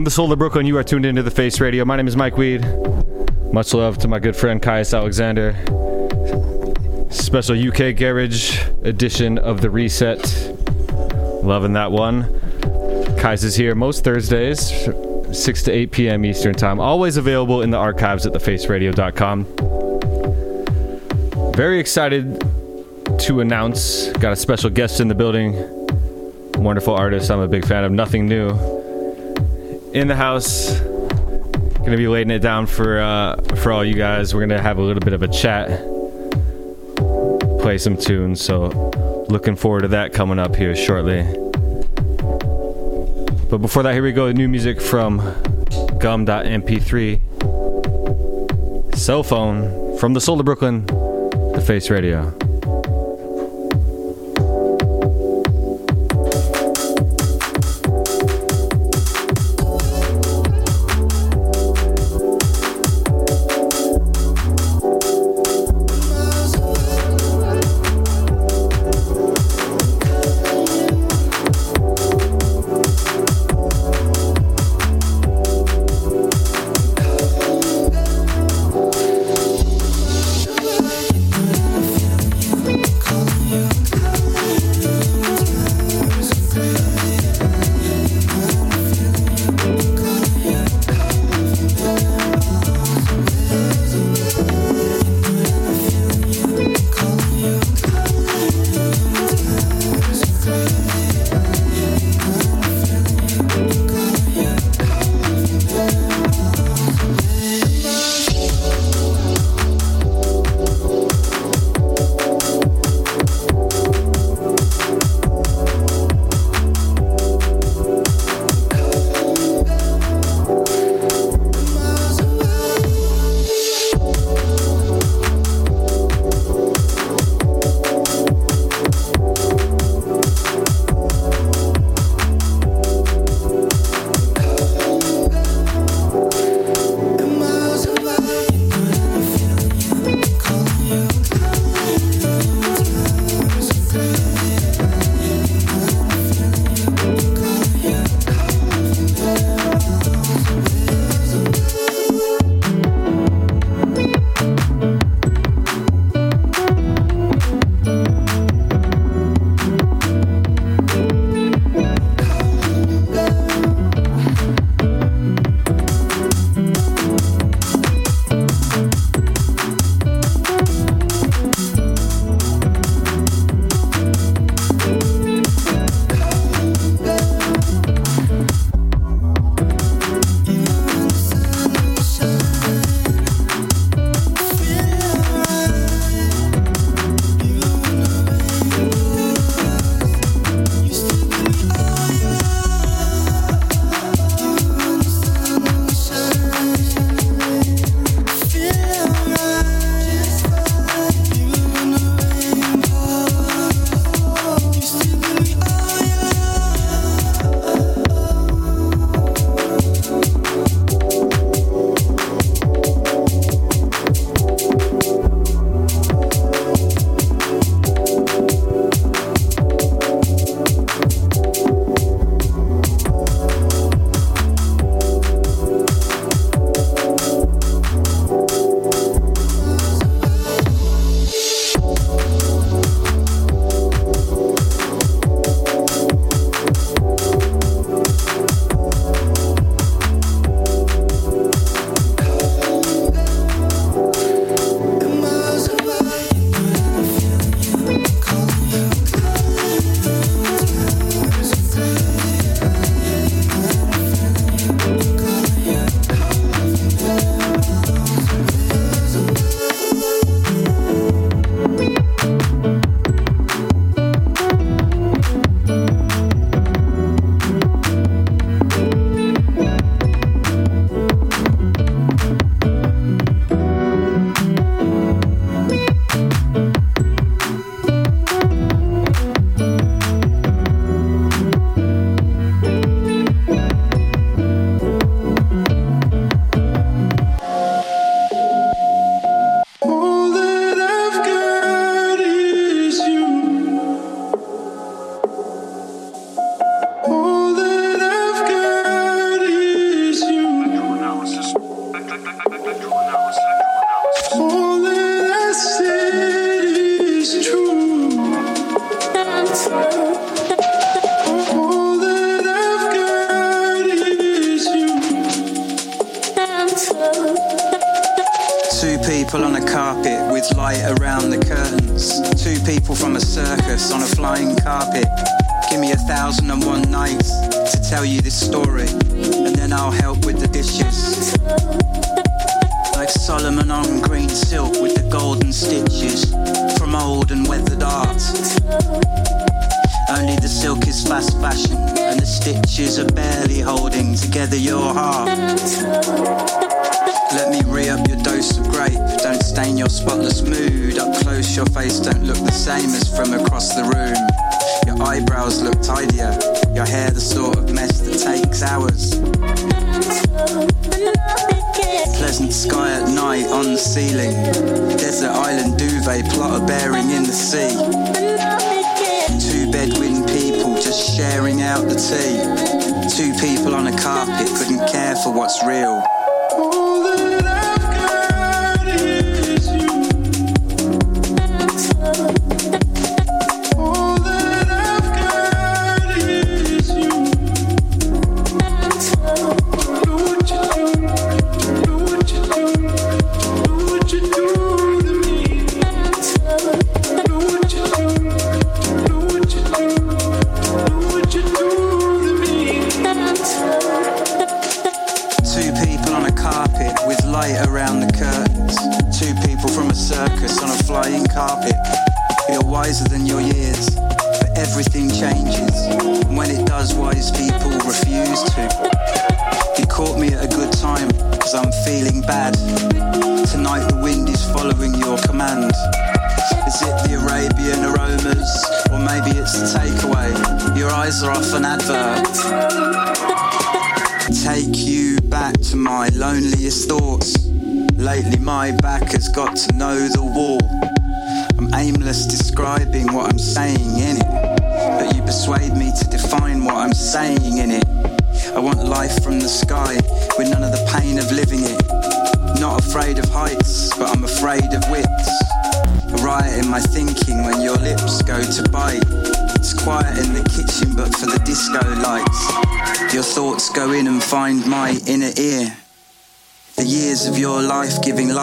From the soul of Brooklyn, you are tuned into the Face Radio. My name is Mike Weed. Much love to my good friend Caius Alexander. Special UK Garage edition of the Reset. Loving that one. Kai's is here most Thursdays, 6 to 8 p.m. Eastern Time. Always available in the archives at thefaceradio.com. Very excited to announce, got a special guest in the building. Wonderful artist I'm a big fan of. Nothing new in the house. Gonna be laying it down for uh, for all you guys. We're gonna have a little bit of a chat, play some tunes. So looking forward to that coming up here shortly. But before that, here we go. New music from Gum.mp3. Cell phone from the Soul of Brooklyn, the Face Radio.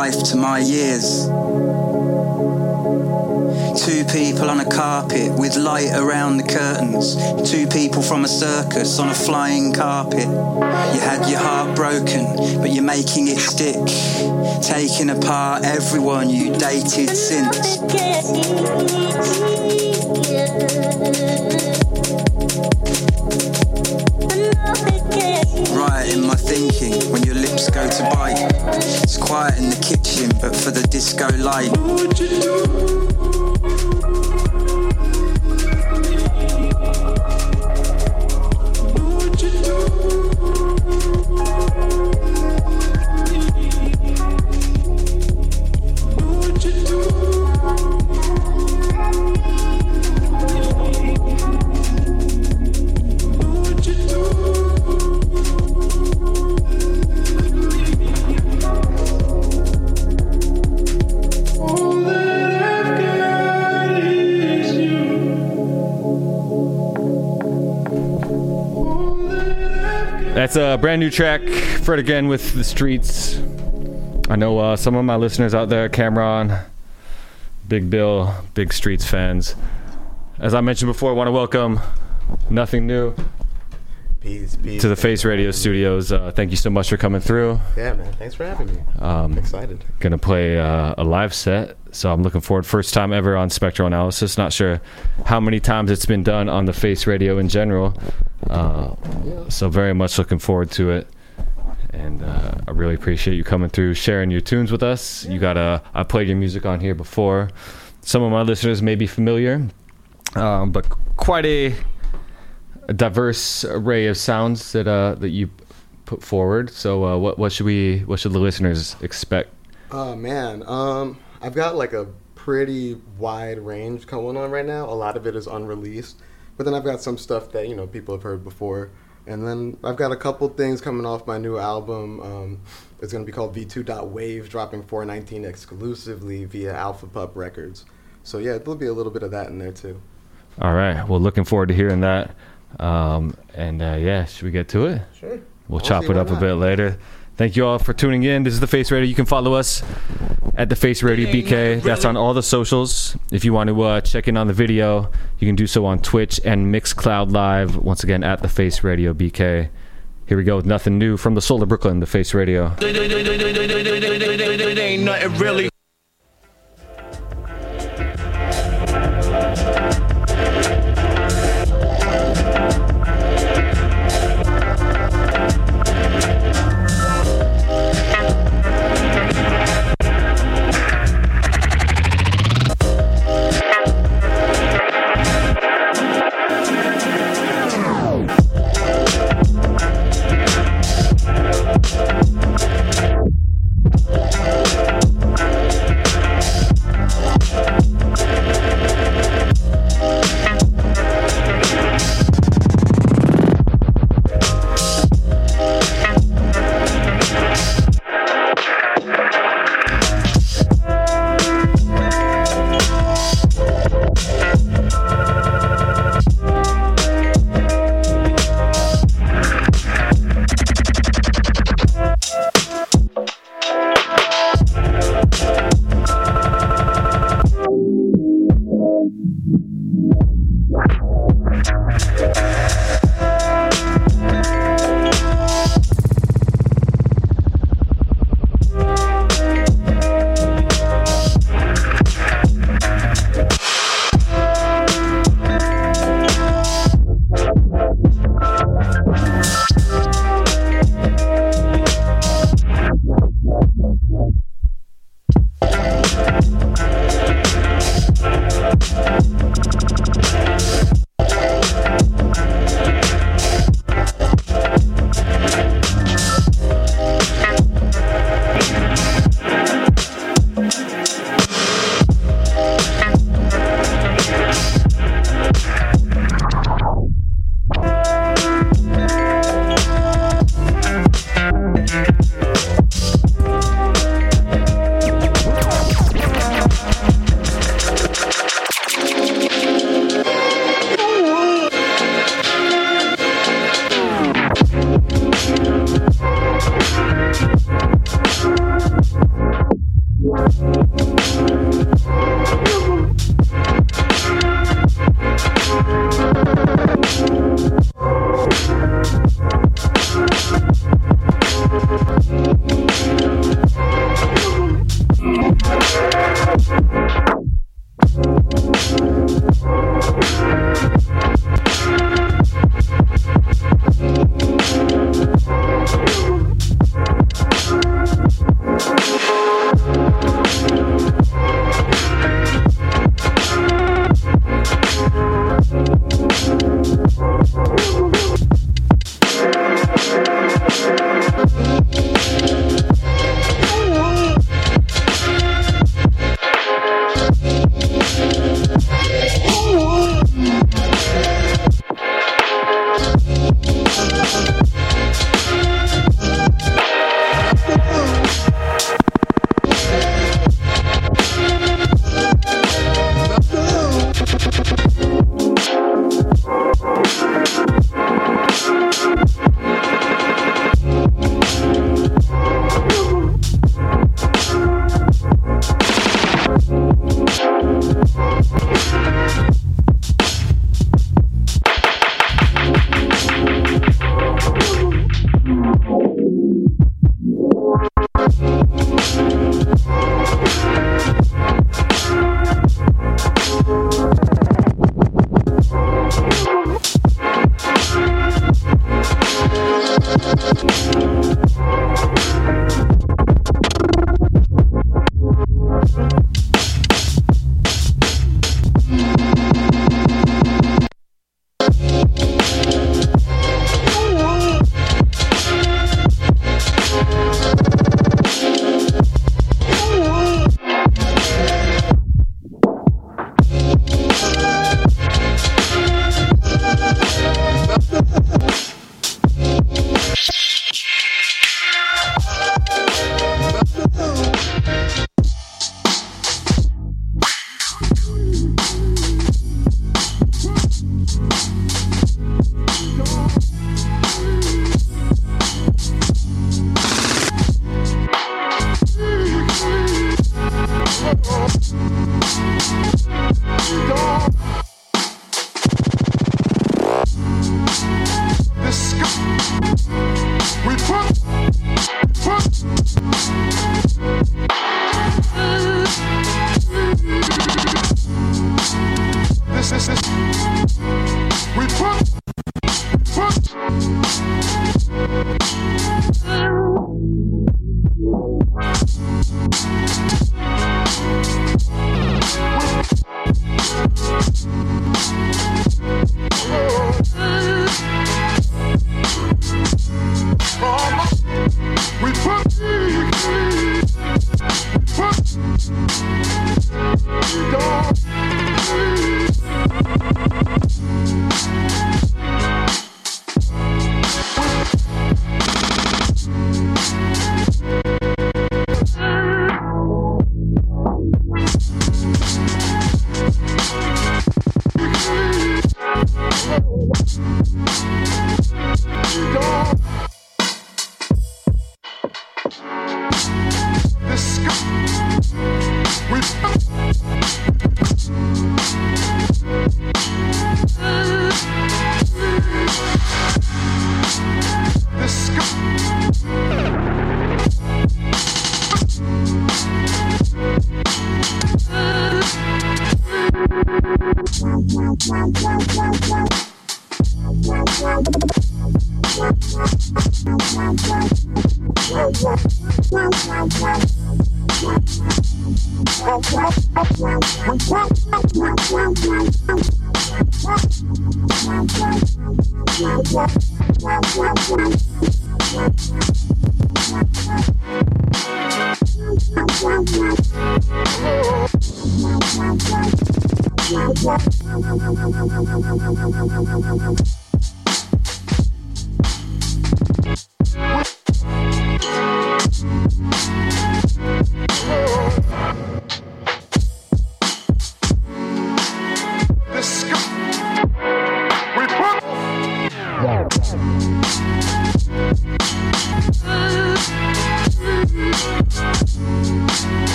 Life to my years. Two people on a carpet with light around the curtains. Two people from a circus on a flying carpet. You had your heart broken, but you're making it stick. Taking apart everyone you dated since. Thinking when your lips go to bite. It's quiet in the kitchen, but for the disco light. Brand new track. Fred again with the streets. I know uh, some of my listeners out there, Cameron, Big Bill, Big Streets fans. As I mentioned before, I want to welcome Nothing New Peace, peace. to the Face Radio Studios. Uh, thank you so much for coming through. Yeah, man. Thanks for having me. Um, excited. Gonna play uh, a live set, so I'm looking forward. First time ever on Spectral Analysis. Not sure how many times it's been done on the Face Radio in general. Uh, so very much looking forward to it. And uh, I really appreciate you coming through, sharing your tunes with us. You got a, I played your music on here before. Some of my listeners may be familiar, um, but quite a, a diverse array of sounds that uh, that you put forward. So uh, what what should we what should the listeners expect? Oh man, um, I've got like a pretty wide range going on right now. A lot of it is unreleased, but then I've got some stuff that you know people have heard before, and then I've got a couple things coming off my new album. Um, it's going to be called V2.Wave, dropping 419 exclusively via Alpha Pup Records. So yeah, there'll be a little bit of that in there too. All right. Well, looking forward to hearing that. Um, and uh, yeah, should we get to it? Sure. We'll I'll chop it why up a bit later. Thank you all for tuning in. This is the Face Radio. You can follow us at the Face Radio BK. That's on all the socials. If you want to uh, check in on the video, you can do so on Twitch and Mixcloud Live. Once again, at the Face Radio BK. Here we go with nothing new from the Soul of Brooklyn, the Face Radio. Ain't nothing really.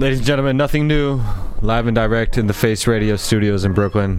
Ladies and gentlemen, nothing new. Live and direct in the Face Radio studios in Brooklyn.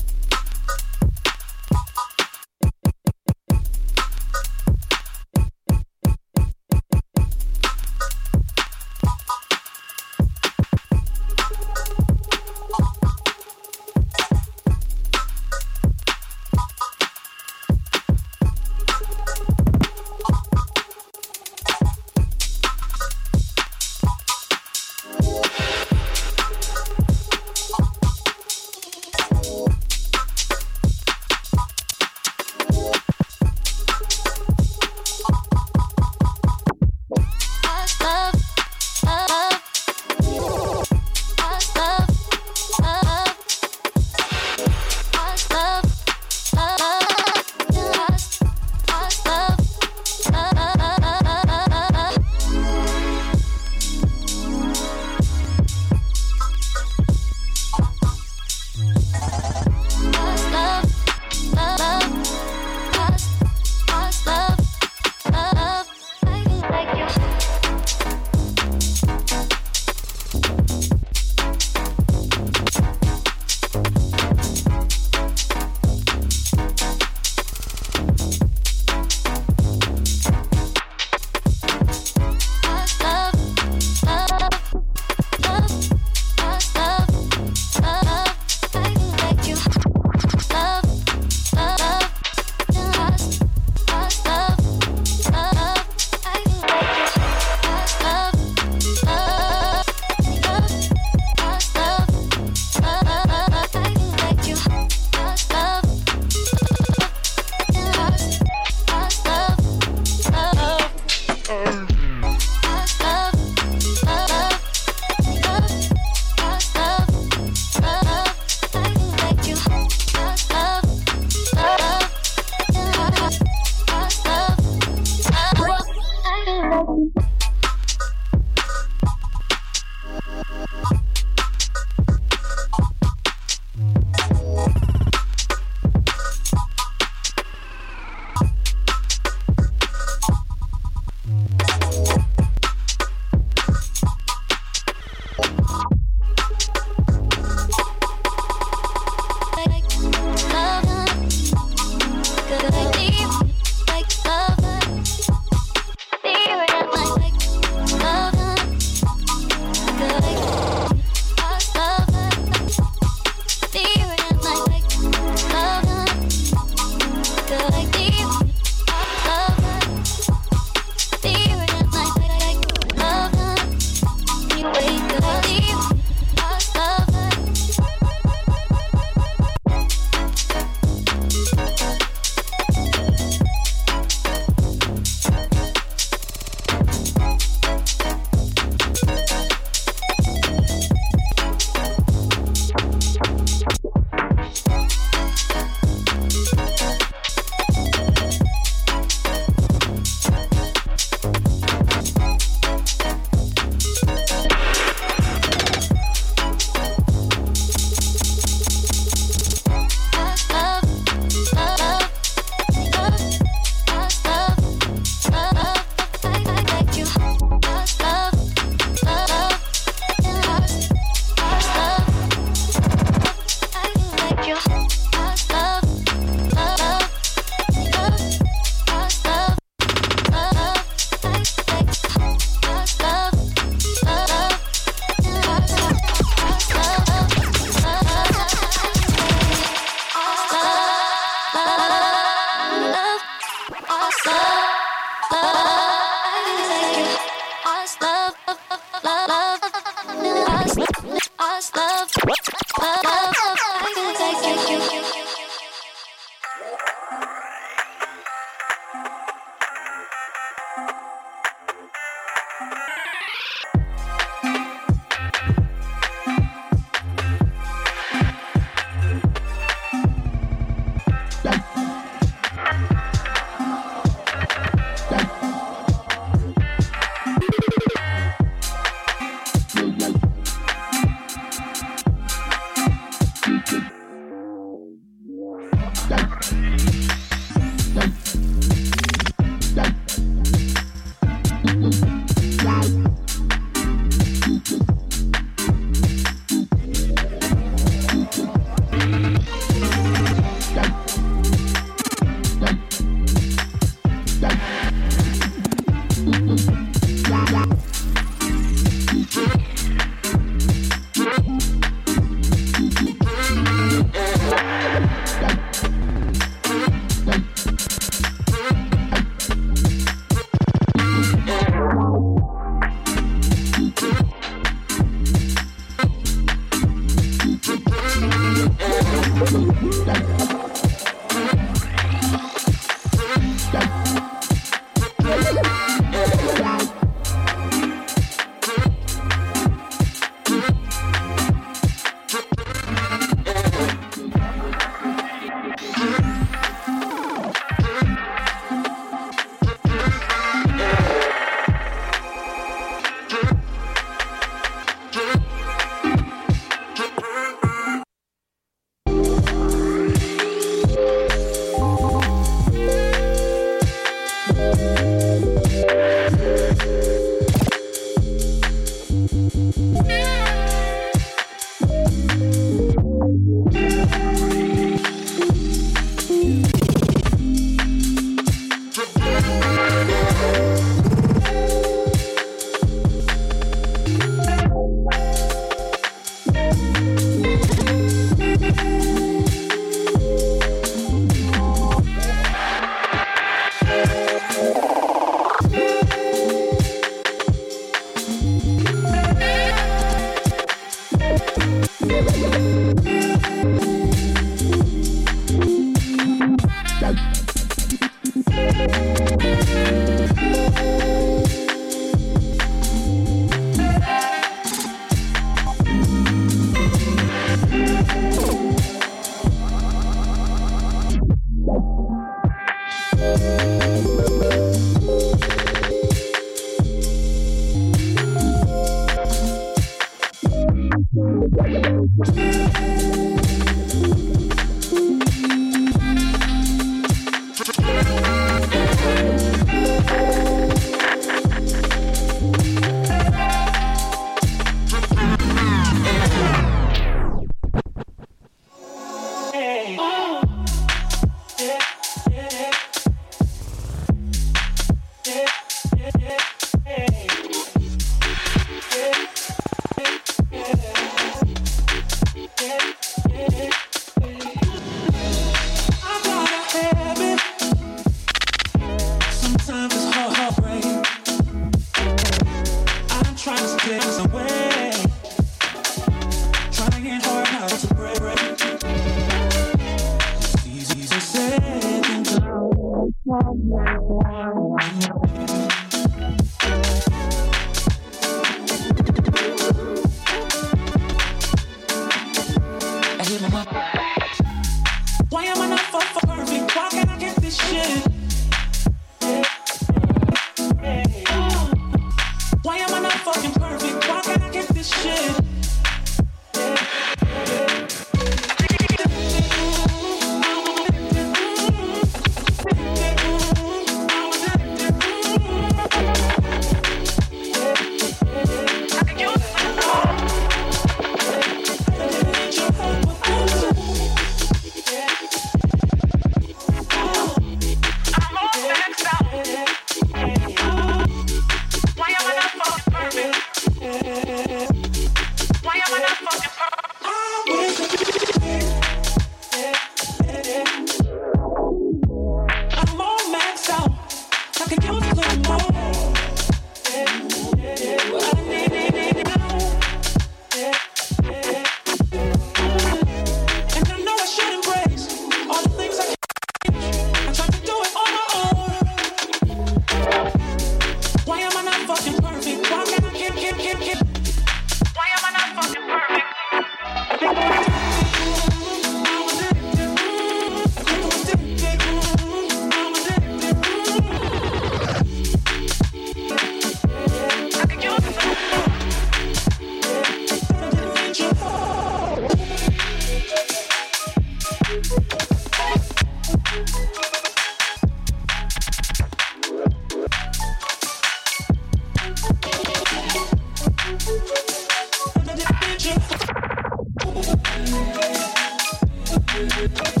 Oh,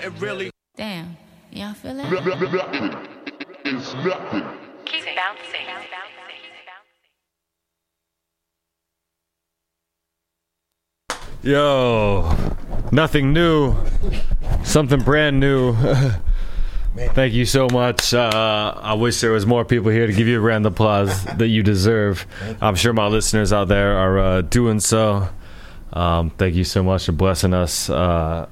Ain't nothing really. Damn, y'all feel it? Nothing is nothing. Keep bouncing. Yo, nothing new, something brand new. Thank you so much. Uh, I wish there was more people here to give you a round of applause that you deserve. I'm sure my listeners out there are uh, doing so. Um, thank you so much for blessing us uh,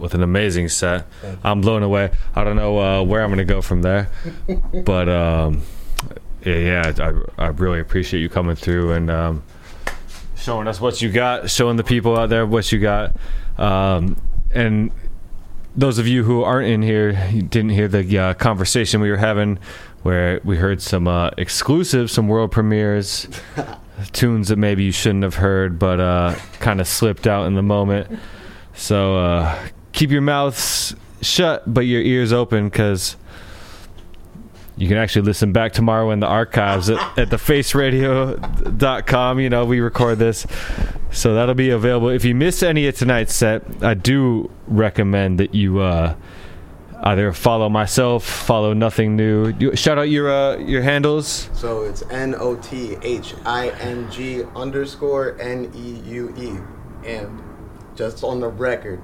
with an amazing set. I'm blown away. I don't know uh, where I'm going to go from there, but um, yeah, yeah, I, I really appreciate you coming through and. Um, showing us what you got, showing the people out there what you got. Um, and those of you who aren't in here didn't hear the uh, conversation we were having where we heard some uh, exclusives, some world premieres, tunes that maybe you shouldn't have heard, but uh, kind of slipped out in the moment. So uh, keep your mouths shut, but your ears open because you can actually listen back tomorrow in the archives at, at thefaceradio.com. You know, we record this. So that'll be available. If you miss any of tonight's set, I do recommend that you uh, either follow myself, follow Nothing Neue. You, shout out your uh, your handles. So it's N O T H I N G underscore N E U E. And just on the record,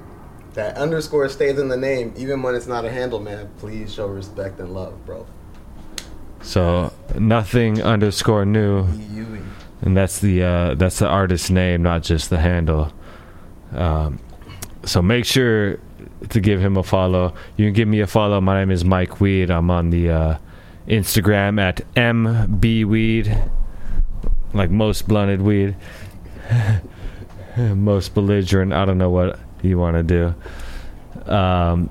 that underscore stays in the name even when it's not a handle, man. Please show respect and love, bro. So nothing underscore new, and that's the uh, that's the artist name, not just the handle. Um, so make sure to give him a follow. You can give me a follow. My name is Mike Weed. I'm on the uh, Instagram at mbweed, like most blunted weed, most belligerent. I don't know what you want to do. Um,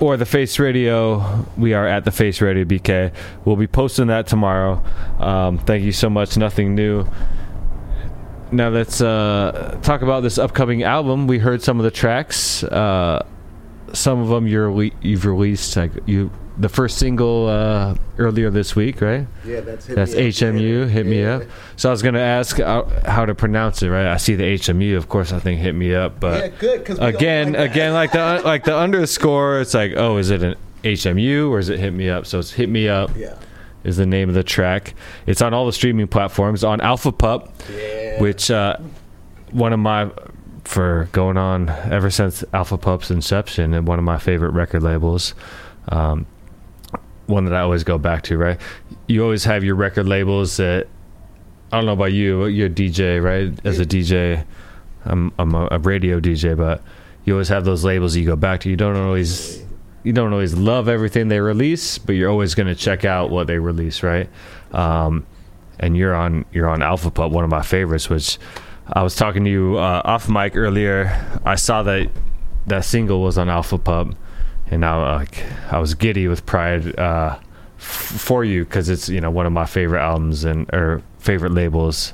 or the Face Radio. We are at the Face Radio BK. We'll be posting that tomorrow. Um, thank you so much. Nothing Neue. Now let's uh, talk about this upcoming album. We heard some of the tracks. Uh, some of them le- you've released. Like you, the first single uh, earlier this week, right? Yeah, that's Hit that's Me Up. HMU. Hit me Yeah. up. So I was gonna ask how to pronounce it. Right? I see the HMU. Of course, I think hit me up. But Yeah, good, again, like again, like the like the underscore. It's like, oh, is it an HMU or is it hit me up? So it's hit me up. Yeah. Is the name of the track. It's on all the streaming platforms. On Alpha Pup, which uh, one of my for going on ever since Alpha Pup's inception and one of my favorite record labels. Um, one that I always go back to, right? You always have your record labels that I don't know about you, you're a DJ, right? As a DJ, I'm I'm a, a radio DJ, but you always have those labels you go back to. You don't always you don't always love everything they release, but you're always going to check out what they release, right? Um, and you're on you're on Alpha Pup, one of my favorites. Which I was talking to you uh, off mic earlier. I saw that that single was on Alpha Pup, and I like I was giddy with pride uh, f- for you because it's you know one of my favorite albums and or favorite labels.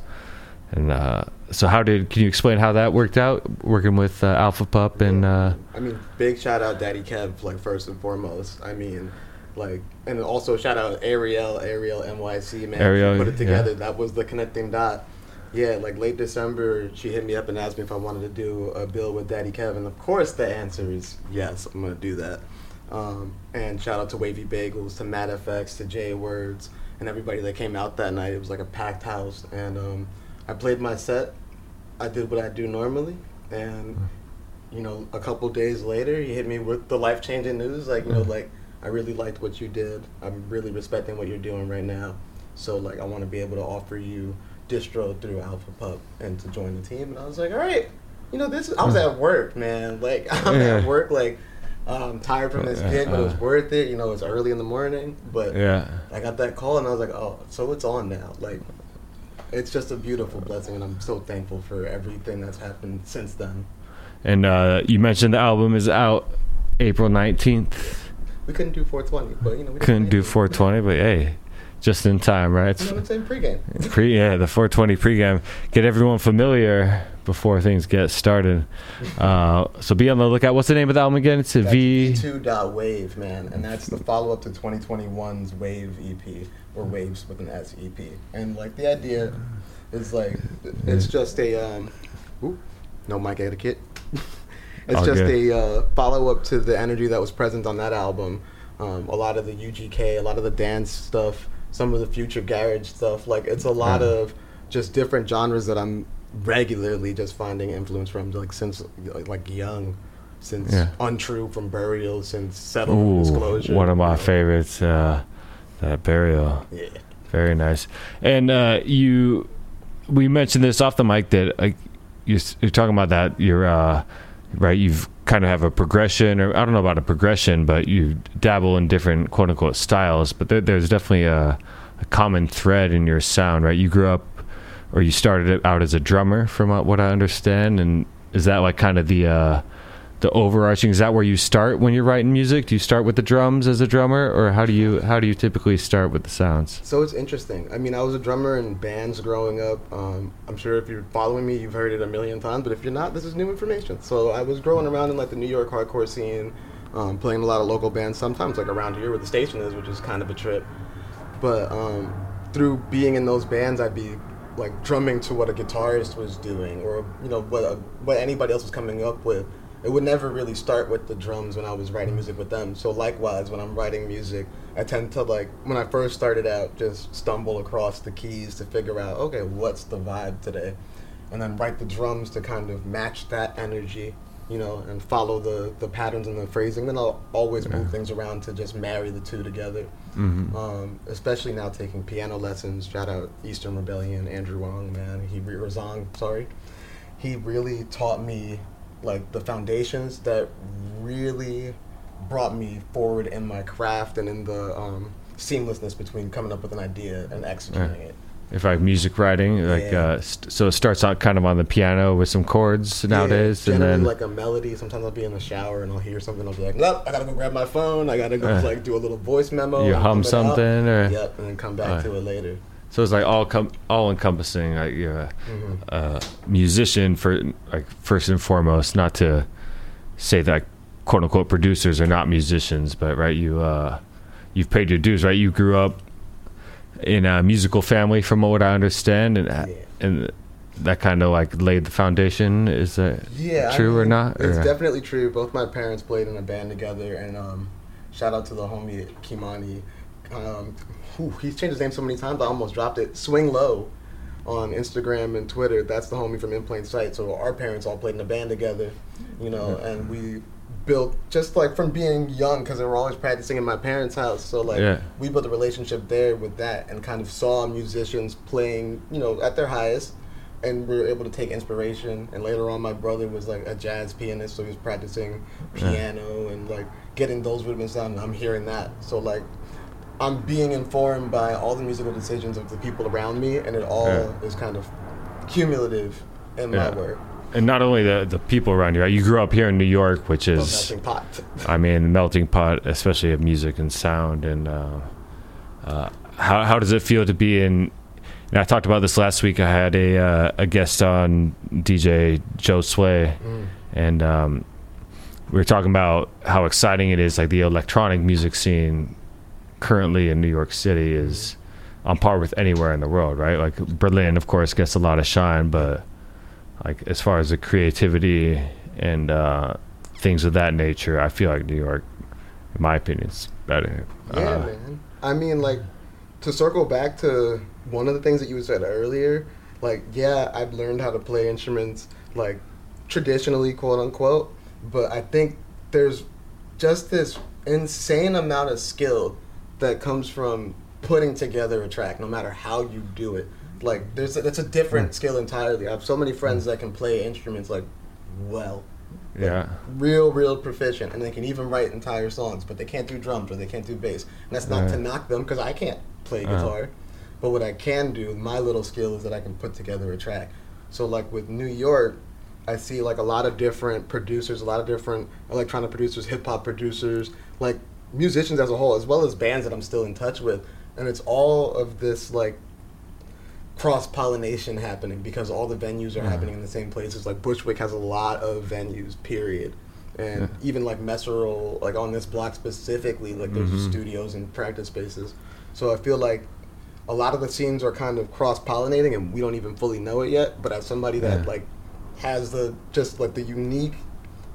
And uh, so, how did can you explain how that worked out working with uh, Alpha Pup and uh, I mean, big shout out Daddy Kev, like first and foremost. I mean, like, and also shout out Ariel, Ariel NYC, man. Ariel, put it yeah. together. That was the connecting dot. Yeah, like late December, she hit me up and asked me if I wanted to do a bill with Daddy Kev. of course the answer is yes. I'm gonna do that. Um, and shout out to Wavy Bagels, to Mad FX, to Jay Words, and everybody that came out that night. It was like a packed house, and um, I played my set. I did what I do normally, and you know, a couple days later, he hit me with the life changing news. Like, you know, like I really liked what you did. I'm really respecting what you're doing right now. So, like, I want to be able to offer you distro through Alpha Pup and to join the team. And I was like, all right, you know, this. I was at work, man. Like, I'm Yeah. at work, like. I'm tired from this gig, but it was Uh. worth it. You know, it's early in the morning, but Yeah. I got that call and I was like, oh, so it's on now. Like, it's just a beautiful blessing, and I'm so thankful for everything that's happened since then. and uh, you mentioned the album is out April nineteenth. We couldn't do 420, but you know, we Couldn't do 420, but hey, just in time, right? What I'm? Pregame. Pre, yeah, the 420 pregame. Get everyone familiar before things get started. Uh, so be on the lookout. What's the name of the album again? It's a V. Two dot wave, man, and that's the follow up to 2021's Wave EP or Waves with an S EP. And like the idea is like it's just a um, ooh, no mic etiquette. It's All just good. a uh, follow up to the energy that was present on that album. Um, a lot of the UKG, a lot of the dance stuff, some of the future garage stuff. Like it's a lot Yeah. of just different genres that I'm regularly just finding influence from, like since like young, since Yeah. Untrue from Burial, since Settle from Ooh, Disclosure. one of my favorites. Uh, that burial. Yeah. Very nice. And uh, you, we mentioned this off the mic that like you're, you're talking about that you're uh, right. You've kind of have a progression, or I don't know about a progression, but you dabble in different quote unquote styles. But there, there's definitely a, a common thread in your sound, right? You grew up, or you started out as a drummer, from what I understand, and is that like kind of the uh, the overarching? Is that where you start when you're writing music? Do you start with the drums as a drummer, or how do you how do you typically start with the sounds? So it's interesting. I mean, I was a drummer in bands growing up. Um, I'm sure if you're following me, you've heard it a million times. But if you're not, this is new information. So I was growing around in like the New York hardcore scene, um, playing a lot of local bands. Sometimes like around here where the station is, which is kind of a trip. But um, through being in those bands, I'd be like drumming to what a guitarist was doing, or you know what a, what anybody else was coming up with. It would never really start with the drums when I was writing music with them. So likewise, when I'm writing music, I tend to like when I first started out, just stumble across the keys to figure out okay, what's the vibe today, and then write the drums to kind of match that energy, you know, and follow the the patterns and the phrasing. Then I'll always move things around to just marry the two together. Mhm. Um, especially now taking piano lessons. Shout out Eastern Rebellion, Andrew Wong, man. He Razong, sorry. He really taught me like the foundations that really brought me forward in my craft and in the um, seamlessness between coming up with an idea and executing it. If I have music writing, like Yeah. uh, st- so it starts out kind of on the piano with some chords nowadays, yeah, and then like a melody. Sometimes I'll be in the shower and I'll hear something. I'll be like, nope, I gotta go grab my phone. I gotta go Uh. like do a little voice memo. you hum something, or yep, and then come back Uh, to it later. So it's like all com- all encompassing. Like you're a, Mhm. a musician for like first and foremost. Not to say that quote unquote producers are not musicians, but right, you uh, you've paid your dues. Right, you grew up in a musical family, from what I understand, and and that kind of like laid the foundation. Is that Yeah, I true or not? It's Or- definitely true. Both my parents played in a band together, and um, shout out to the homie Kimani. Um, whew, he's changed his name so many times, I almost dropped it. Swing Low on Instagram and Twitter. That's the homie from In Plain Sight. So our parents all played in a band together, you know, mm-hmm. and we built just like from being young because they were always practicing in my parents' house. So like Yeah. we built a relationship there with that, and kind of saw musicians playing, you know, at their highest and we were able to take inspiration. And later on, my brother was like a jazz pianist, so he was practicing Yeah. piano and like getting those rhythms down. And I'm hearing that, so like I'm being informed by all the musical decisions of the people around me, and it all Yeah. is kind of cumulative in my Yeah. work. And not only the the people around you. Right? You grew up here in New York, which A is melting pot. I mean, melting pot, especially of music and sound. And uh, uh, how how does it feel to be in? And I talked about this last week. I had a uh, a guest on DJ Joe Sway, Mm. and um, we were talking about how exciting it is. Like the electronic music scene currently in New York City is on par with anywhere in the world, right? Like Berlin, of course, gets a lot of shine, but like as far as the creativity and uh, things of that nature, I feel like New York, in my opinion, is better. Yeah, Uh, man. I mean, like, to circle back to one of the things that you said earlier, like, yeah, I've learned how to play instruments, like, traditionally, quote unquote, but I think there's just this insane amount of skill that comes from putting together a track, no matter how you do it. Like, there's a, it's a different skill entirely. I have so many friends that can play instruments, like, well yeah. real, real proficient, and they can even write entire songs, but they can't do drums or they can't do bass. And that's not to knock them because I can't play Uh-huh. guitar. But what I can do, my little skill is that I can put together a track. So like with New York, I see like a lot of different producers, a lot of different electronic producers, hip hop producers, like musicians as a whole, as well as bands that I'm still in touch with. And it's all of this like cross pollination happening because all the venues are Yeah. happening in the same places. Like Bushwick has a lot of venues, period. And Yeah. even like Meserole, like on this block specifically, like there's Mhm. studios and practice spaces. So I feel like a lot of the scenes are kind of cross pollinating and we don't even fully know it yet. But as somebody that like has the just like the unique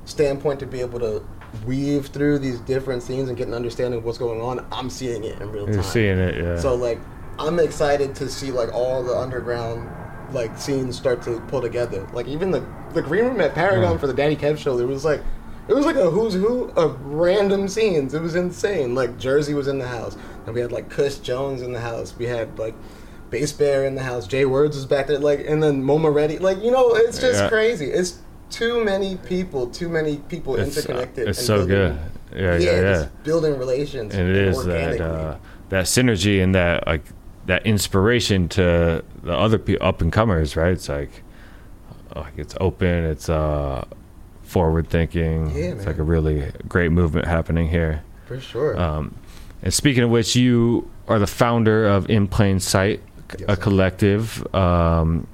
standpoint to be able to weave through these different scenes and get an understanding of what's going on, I'm seeing it in real time. You're seeing it, yeah. So like, I'm excited to see like all the underground like scenes start to pull together. Like even the the green room at Paragon Mm. for the Daddy Kev show, there was like. It was like a who's who of random scenes. It was insane. Like Jersey was in the house, and we had like Kush Jones in the house. We had like Bass Bear in the house. Jay Words was back there, like, and then Moma Ready. Like you know, it's just Yeah. crazy. It's too many people, too many people It's, uh, interconnected. it's and so building- good. Yeah, yeah, yeah. just building relations. and it is that uh, that synergy and that like that inspiration to the other pe- up and comers, right? It's like like it's open, it's uh forward thinking. Yeah, it's man. like a really great movement happening here. For sure. Um, and speaking of which, you are the founder of In Plain Sight, a collective, um,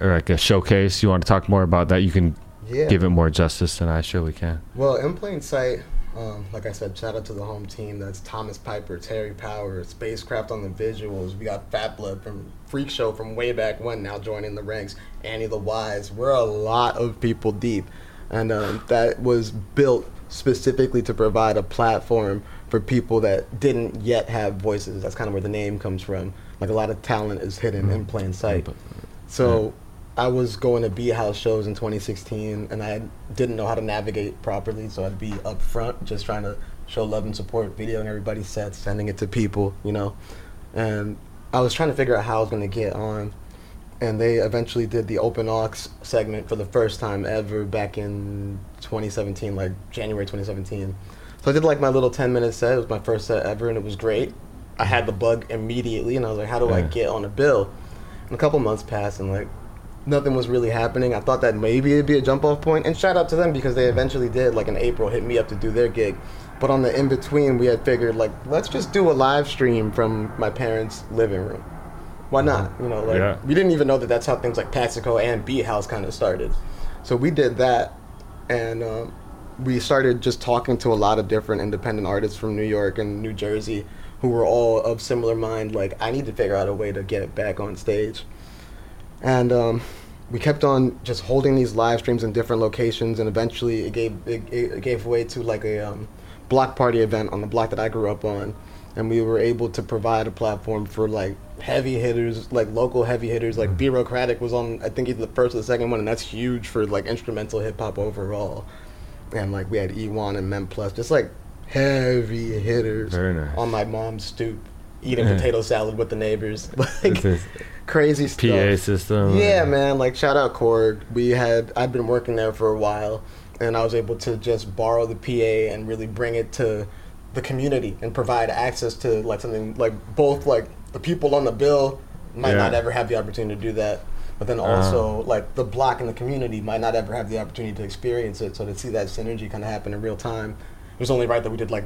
or like a showcase. You want to talk more about that? You can Yeah. give it more justice than I surely can. Well, in plain sight, um, like I said, shout out to the home team. That's Thomas Piper, Terry Power, Spacecraft on the visuals. We got Fat Blood from Freak Show from way back when, now joining the ranks. Annie the Wise. We're a lot of people deep, and um, that was built specifically to provide a platform for people that didn't yet have voices. That's kind of where the name comes from. Like a lot of talent is hidden in plain sight. So I was going to B house shows in 2016, and I didn't know how to navigate properly. So I'd be up front, just trying to show love and support, videoing everybody's sets, sending it to people, you know. And I was trying to figure out how I was going to get on. And they eventually did the open aux segment for the first time ever back in 2017, like January 2017. So I did like my little 10 minute set. It was my first set ever, and it was great. I had the bug immediately, and I was like, how do I get on a bill? And a couple months passed, and like nothing was really happening. I thought that maybe it'd be a jump off point, and shout out to them because they eventually did. Like in April, hit me up to do their gig, but on the in between, we had figured like let's just do a live stream from my parents' living room. Why not? You know, like Yeah. we didn't even know that that's how things like Patsico and Beat House kind of started. So we did that, and um, we started just talking to a lot of different independent artists from New York and New Jersey who were all of similar mind. Like, I need to figure out a way to get it back on stage. And um, we kept on just holding these live streams in different locations, and eventually it gave it, it gave way to like a um, block party event on the block that I grew up on, and we were able to provide a platform for like heavy hitters, like local heavy hitters. Like Bureaucratic was on, I think either the first or the second one, and that's huge for like instrumental hip hop overall. And like we had E1 and Mem Plus, just like heavy hitters nice. on my mom's stoop, eating potato salad with the neighbors, like crazy stuff. PA system. Yeah, man. Like shout out Korg. We had I'd been working there for a while, and I was able to just borrow the PA and really bring it to the community and provide access to like something like both like the people on the bill might Yeah. not ever have the opportunity to do that. But then Uh-huh. also, like the block and the community might not ever have the opportunity to experience it. So to see that synergy kind of happen in real time, it was only right that we did like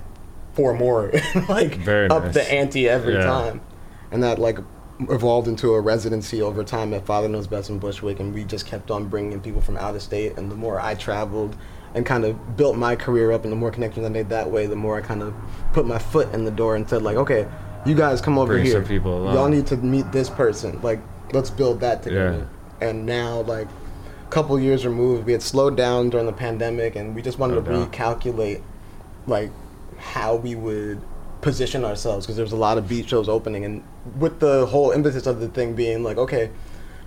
four more, like Very up nice. the ante every Yeah. time, and that like evolved into a residency over time at Father Knows Best in Bushwick, and we just kept on bringing people from out of state. And the more I traveled and kind of built my career up, and the more connections I made that way, the more I kind of put my foot in the door and said like, okay, you guys come over Bring here. people along. Y'all need to meet this person. Like, let's build that together. And now, like, a couple years removed, we had slowed down during the pandemic, and we just wanted Slowed to recalculate, like, how we would position ourselves because there was a lot of beat shows opening, and with the whole impetus of the thing being like, okay,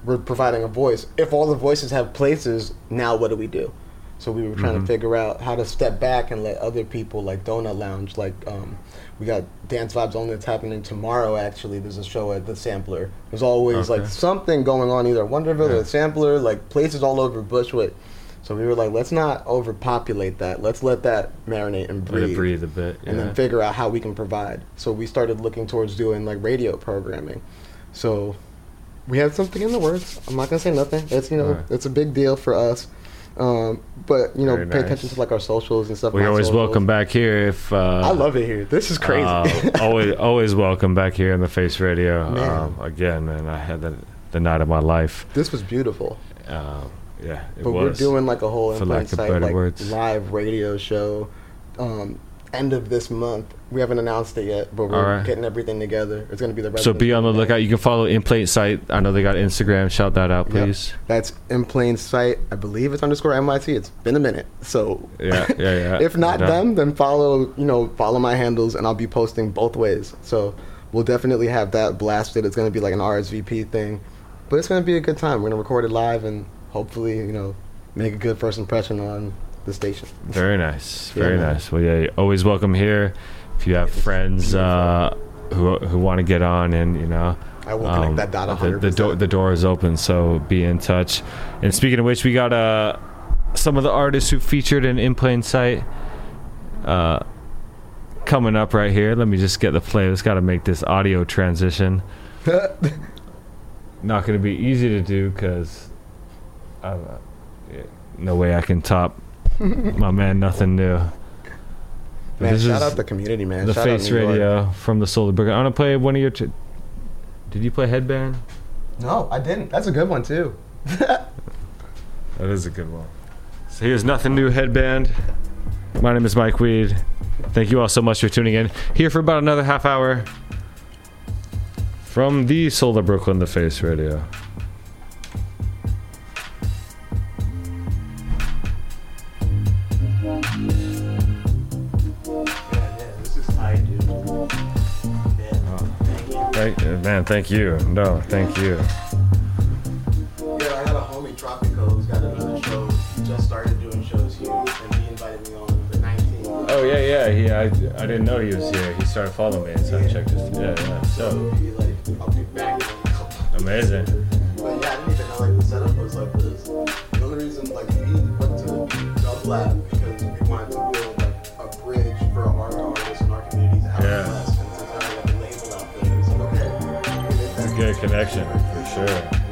we're providing a voice. If all the voices have places, now what do we do? So we were trying Mhm. to figure out how to step back and let other people, like Donut Lounge, like um, we got Dance Vibes Only that's happening tomorrow. Actually, there's a show at the Sampler. There's always Okay. like something going on, either Wonderville or the Sampler, like places all over Bushwick. So we were like, let's not overpopulate that. Let's let that marinate and Let breathe it breathe a bit. and then figure out how we can provide. So we started looking towards doing like radio programming. So we had something in the works. I'm not gonna say nothing. It's you know Alright. it's a big deal for us. Um, but you know, Very pay nice. attention to like our socials and stuff. we my always socials. welcome back here if uh, I love it here. This is crazy. Uh, always, always welcome back here in the Face Radio. Man. Um, again, man, I had the, the night of my life. this was beautiful. Um, yeah, it but was. we're doing like a whole for lack of like words. live radio show. Um, end of this month. We haven't announced it yet, but we're Alright. getting everything together. It's gonna be the right. So be on the lookout. You can follow In Plain Sight. I know they got Instagram. Shout that out, Yep. please. That's in plain sight. I believe it's underscore MIT. It's been a minute. So Yeah, yeah, yeah. if not Yeah. them, then follow you know follow my handles, and I'll be posting both ways. So we'll definitely have that blasted. It's gonna be like an RSVP thing, but it's gonna be a good time. We're gonna record it live and hopefully you know make a good first impression on the station. Very nice. Very man. nice. Well, yeah, you're always welcome here. If you have friends uh, who who want to get on, and you know, I will connect that dot the, the door the door is open. So be in touch. And speaking of which, we got uh some of the artists who featured in In Plain Sight. Uh, coming up right here. Let me just get the playlist. Got to make this audio transition. Not going to be easy to do because uh, yeah, no way I can top my man. Nothing Neue. But Man, this shout is out the community, man. The Shout out Face New York. Radio from the Solar Brick. I want to play one of your. T- Did you play Headband? No, I didn't. That's a good one too. That is a good one. So here's Nothing Neue Headband. My name is Mike Weed. Thank you all so much for tuning in. Here for about another half hour from the Solar Brooklyn, The Face Radio. Man, thank you. No, thank you. Yeah, I a homie Tropico who's got another show. He just started doing shows here, and he invited me on the 19th. Oh yeah, yeah. He, I, I didn't know he was here. He started following me, so I checked his. Yeah, yeah. So I'll be back. amazing. But yeah, I didn't even know like the setup was like this. The only reason like we went to Dub Lab connection for sure.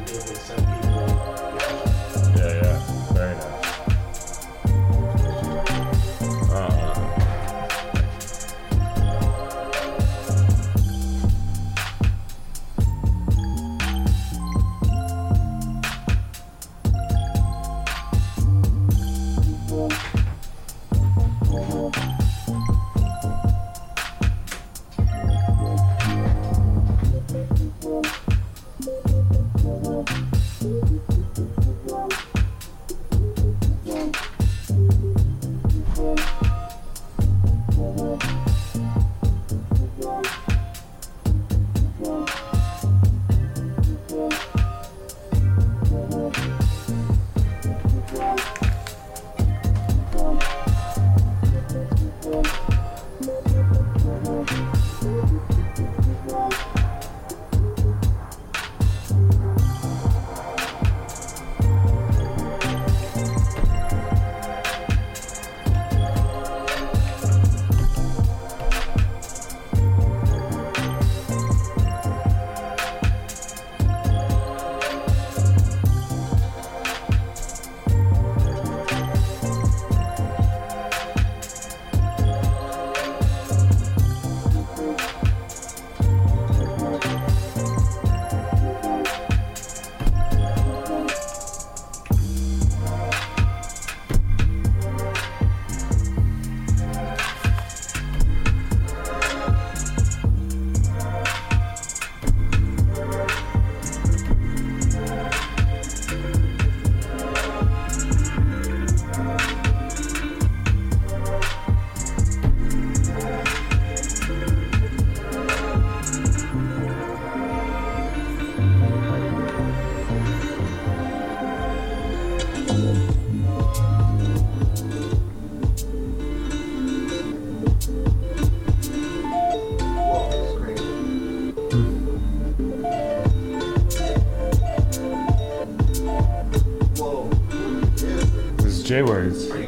Words.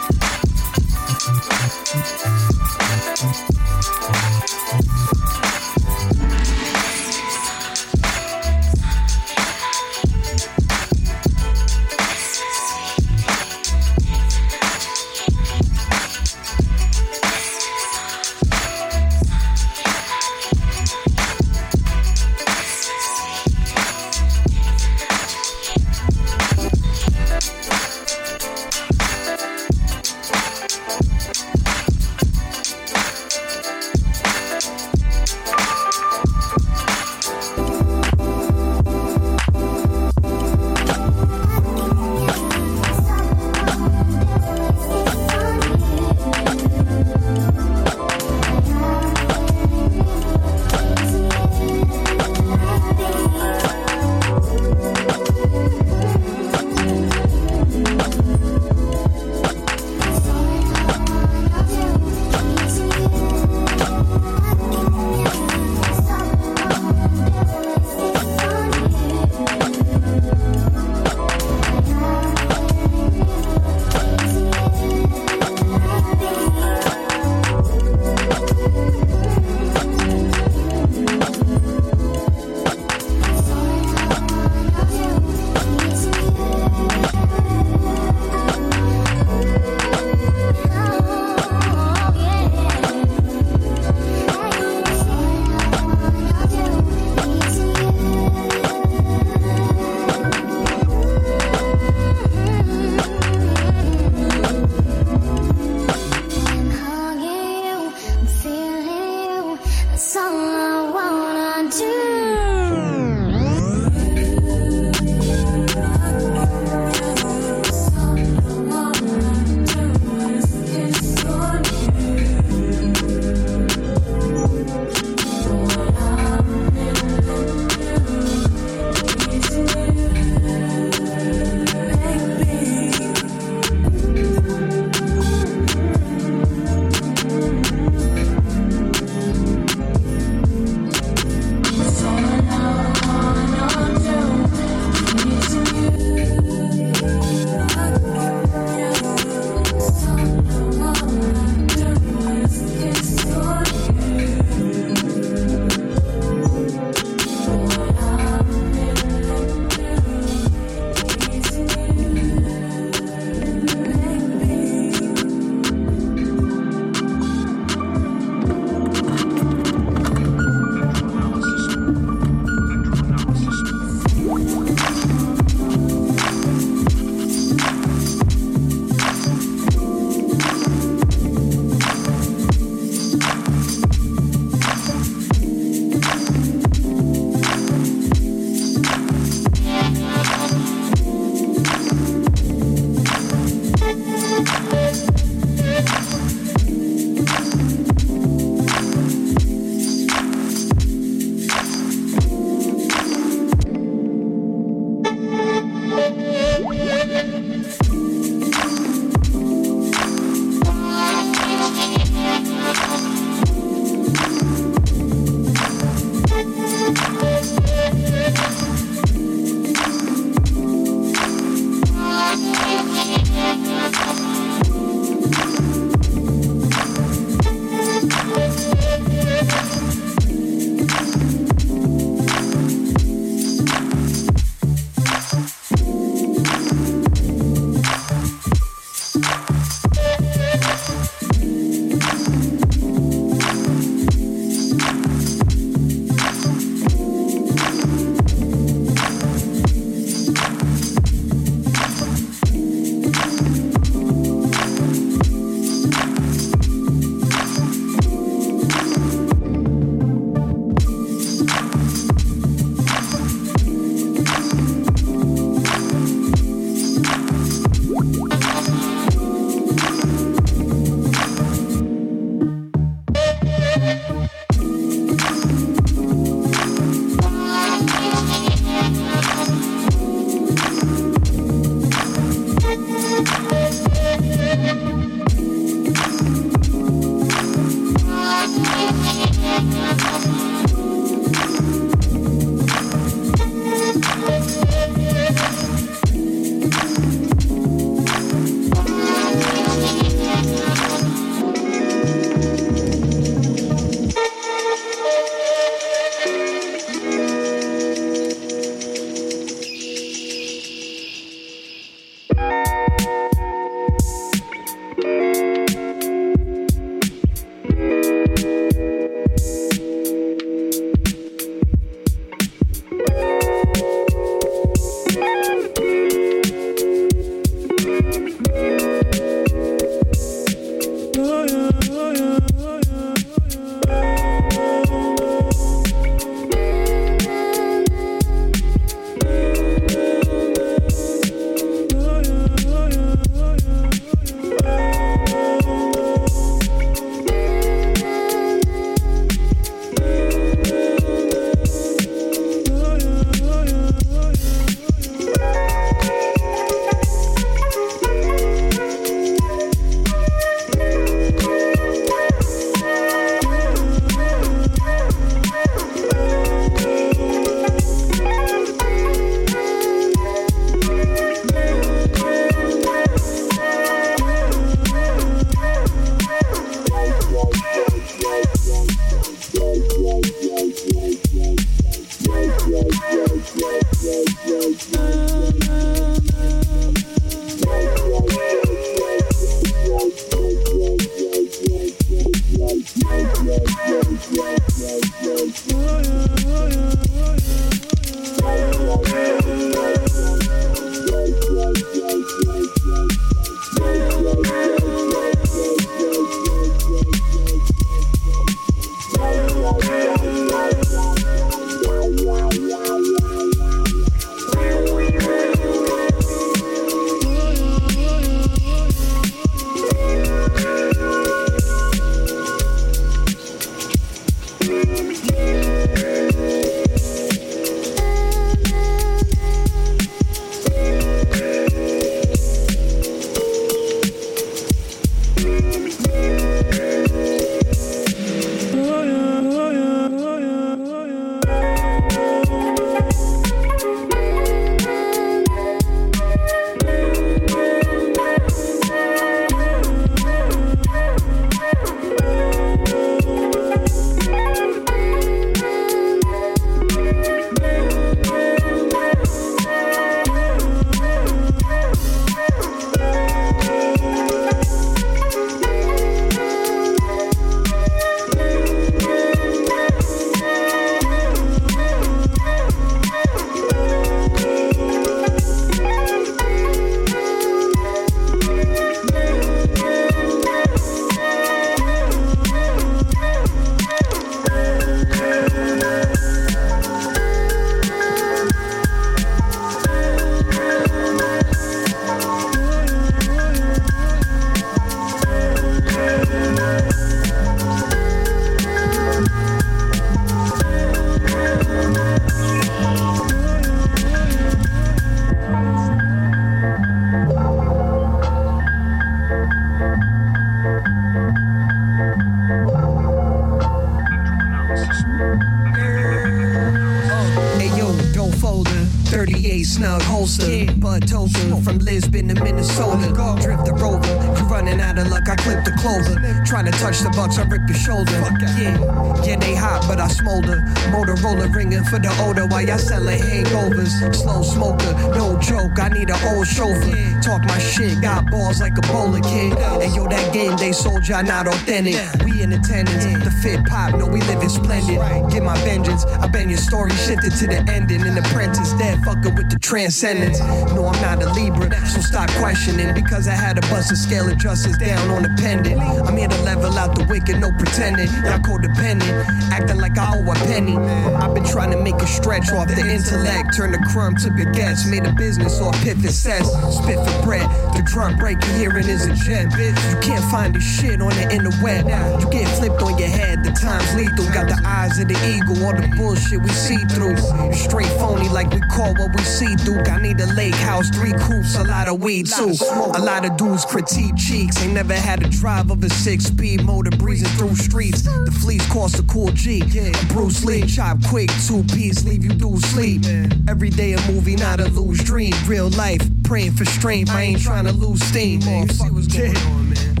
Balls like a bowler kid. And yo, that game they sold y'all not authentic. We in attendance, the fit pop, no, we living splendid. Get my vengeance, I bend your story shifted to the ending. An apprentice dead, fucking with the transcendence. No, I'm not a Libra, so stop questioning. Because I had to bust a scale of justice down on the pendant. I'm here to level out the wicked, no pretending. Y'all codependent, acting like I owe a penny. I've been trying to make a stretch off the intellect, turn the crumb to baguettes, made a business off pivot sets, spit for bread. The drum breaking hearing is a gem, bitch. You can't find this shit on the interweb. You get flipped on your head, the time's lethal. Got the eyes of the eagle, all the bullshit we see through. You straight phony like we call what we see, Duke. I need a lake house, three coops, a lot of weed too. A lot of dudes critique cheeks, ain't never had a drive of a six speed motor breezing through streets. The fleece cost a cool G. A Bruce Lee chop quick, two piece, leave you do sleep. Every day a movie, not a loose dream. Real life, praying for strength. I ain't trying to lose steam. Man, you see what's going on, man.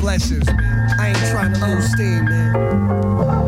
Blessings, man. I ain't trying to lose steam, man.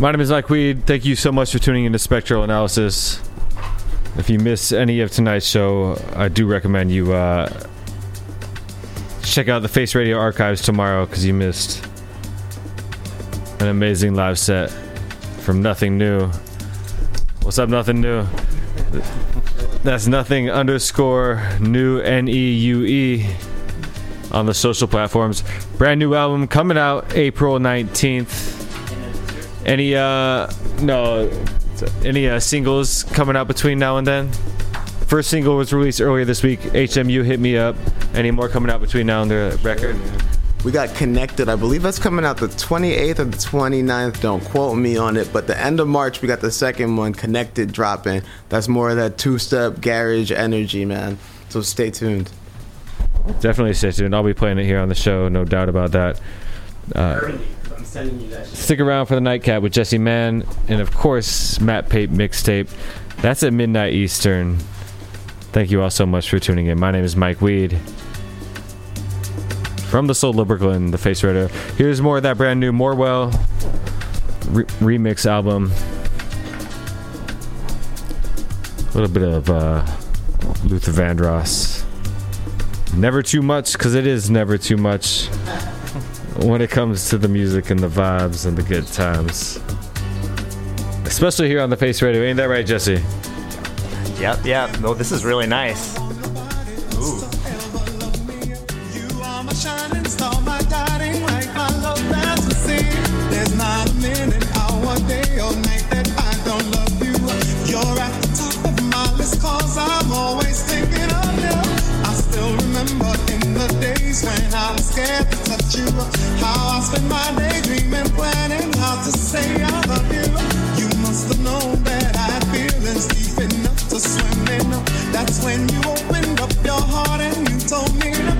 My name is Mike Weed. Thank you so much for tuning into Spectral Analysis. If you miss any of tonight's show, I do recommend you uh, check out the Face Radio archives tomorrow because you missed an amazing live set from Nothing Neue. What's up, Nothing Neue? That's nothing underscore new N E U E on the social platforms. Brand new album coming out April 19th. Any uh no any uh, singles coming out between now and then? First single was released earlier this week. HMU hit me up. Any more coming out between now and the record? We got Connected. I believe that's coming out the 28th or the 29th. Don't quote me on it. But the end of March, we got the second one, Connected, dropping. That's more of that two step garage energy, man. So stay tuned. Definitely stay tuned. I'll be playing it here on the show, no doubt about that. Uh, I'm sending you that stick around for the nightcap with Jesse Mann and of course Matt Pape mixtape. That's at midnight Eastern. Thank you all so much for tuning in. My name is Mike Weed. From the Soul of Brooklyn, the Face Radio. Here's more of that brand new Morewell re- remix album. A little bit of uh, Luther Vandross. Never too much, because it is never too much when it comes to the music and the vibes and the good times. Especially here on the Face Radio. Ain't that right, Jesse? Yep, yep. No, this is really nice. Ooh. You are my shining star, my guiding light, my love fantasy. There's not a minute, hour, day, or night that I don't love you. You're at the top of my list, cause I'm always thinking of you. I still remember in the days when I was scared to touch you. How I spent my day dreaming, planning how to say I love you. You must have known that I had feelings deep enough to swim in. That's when you opened up your heart and you told me to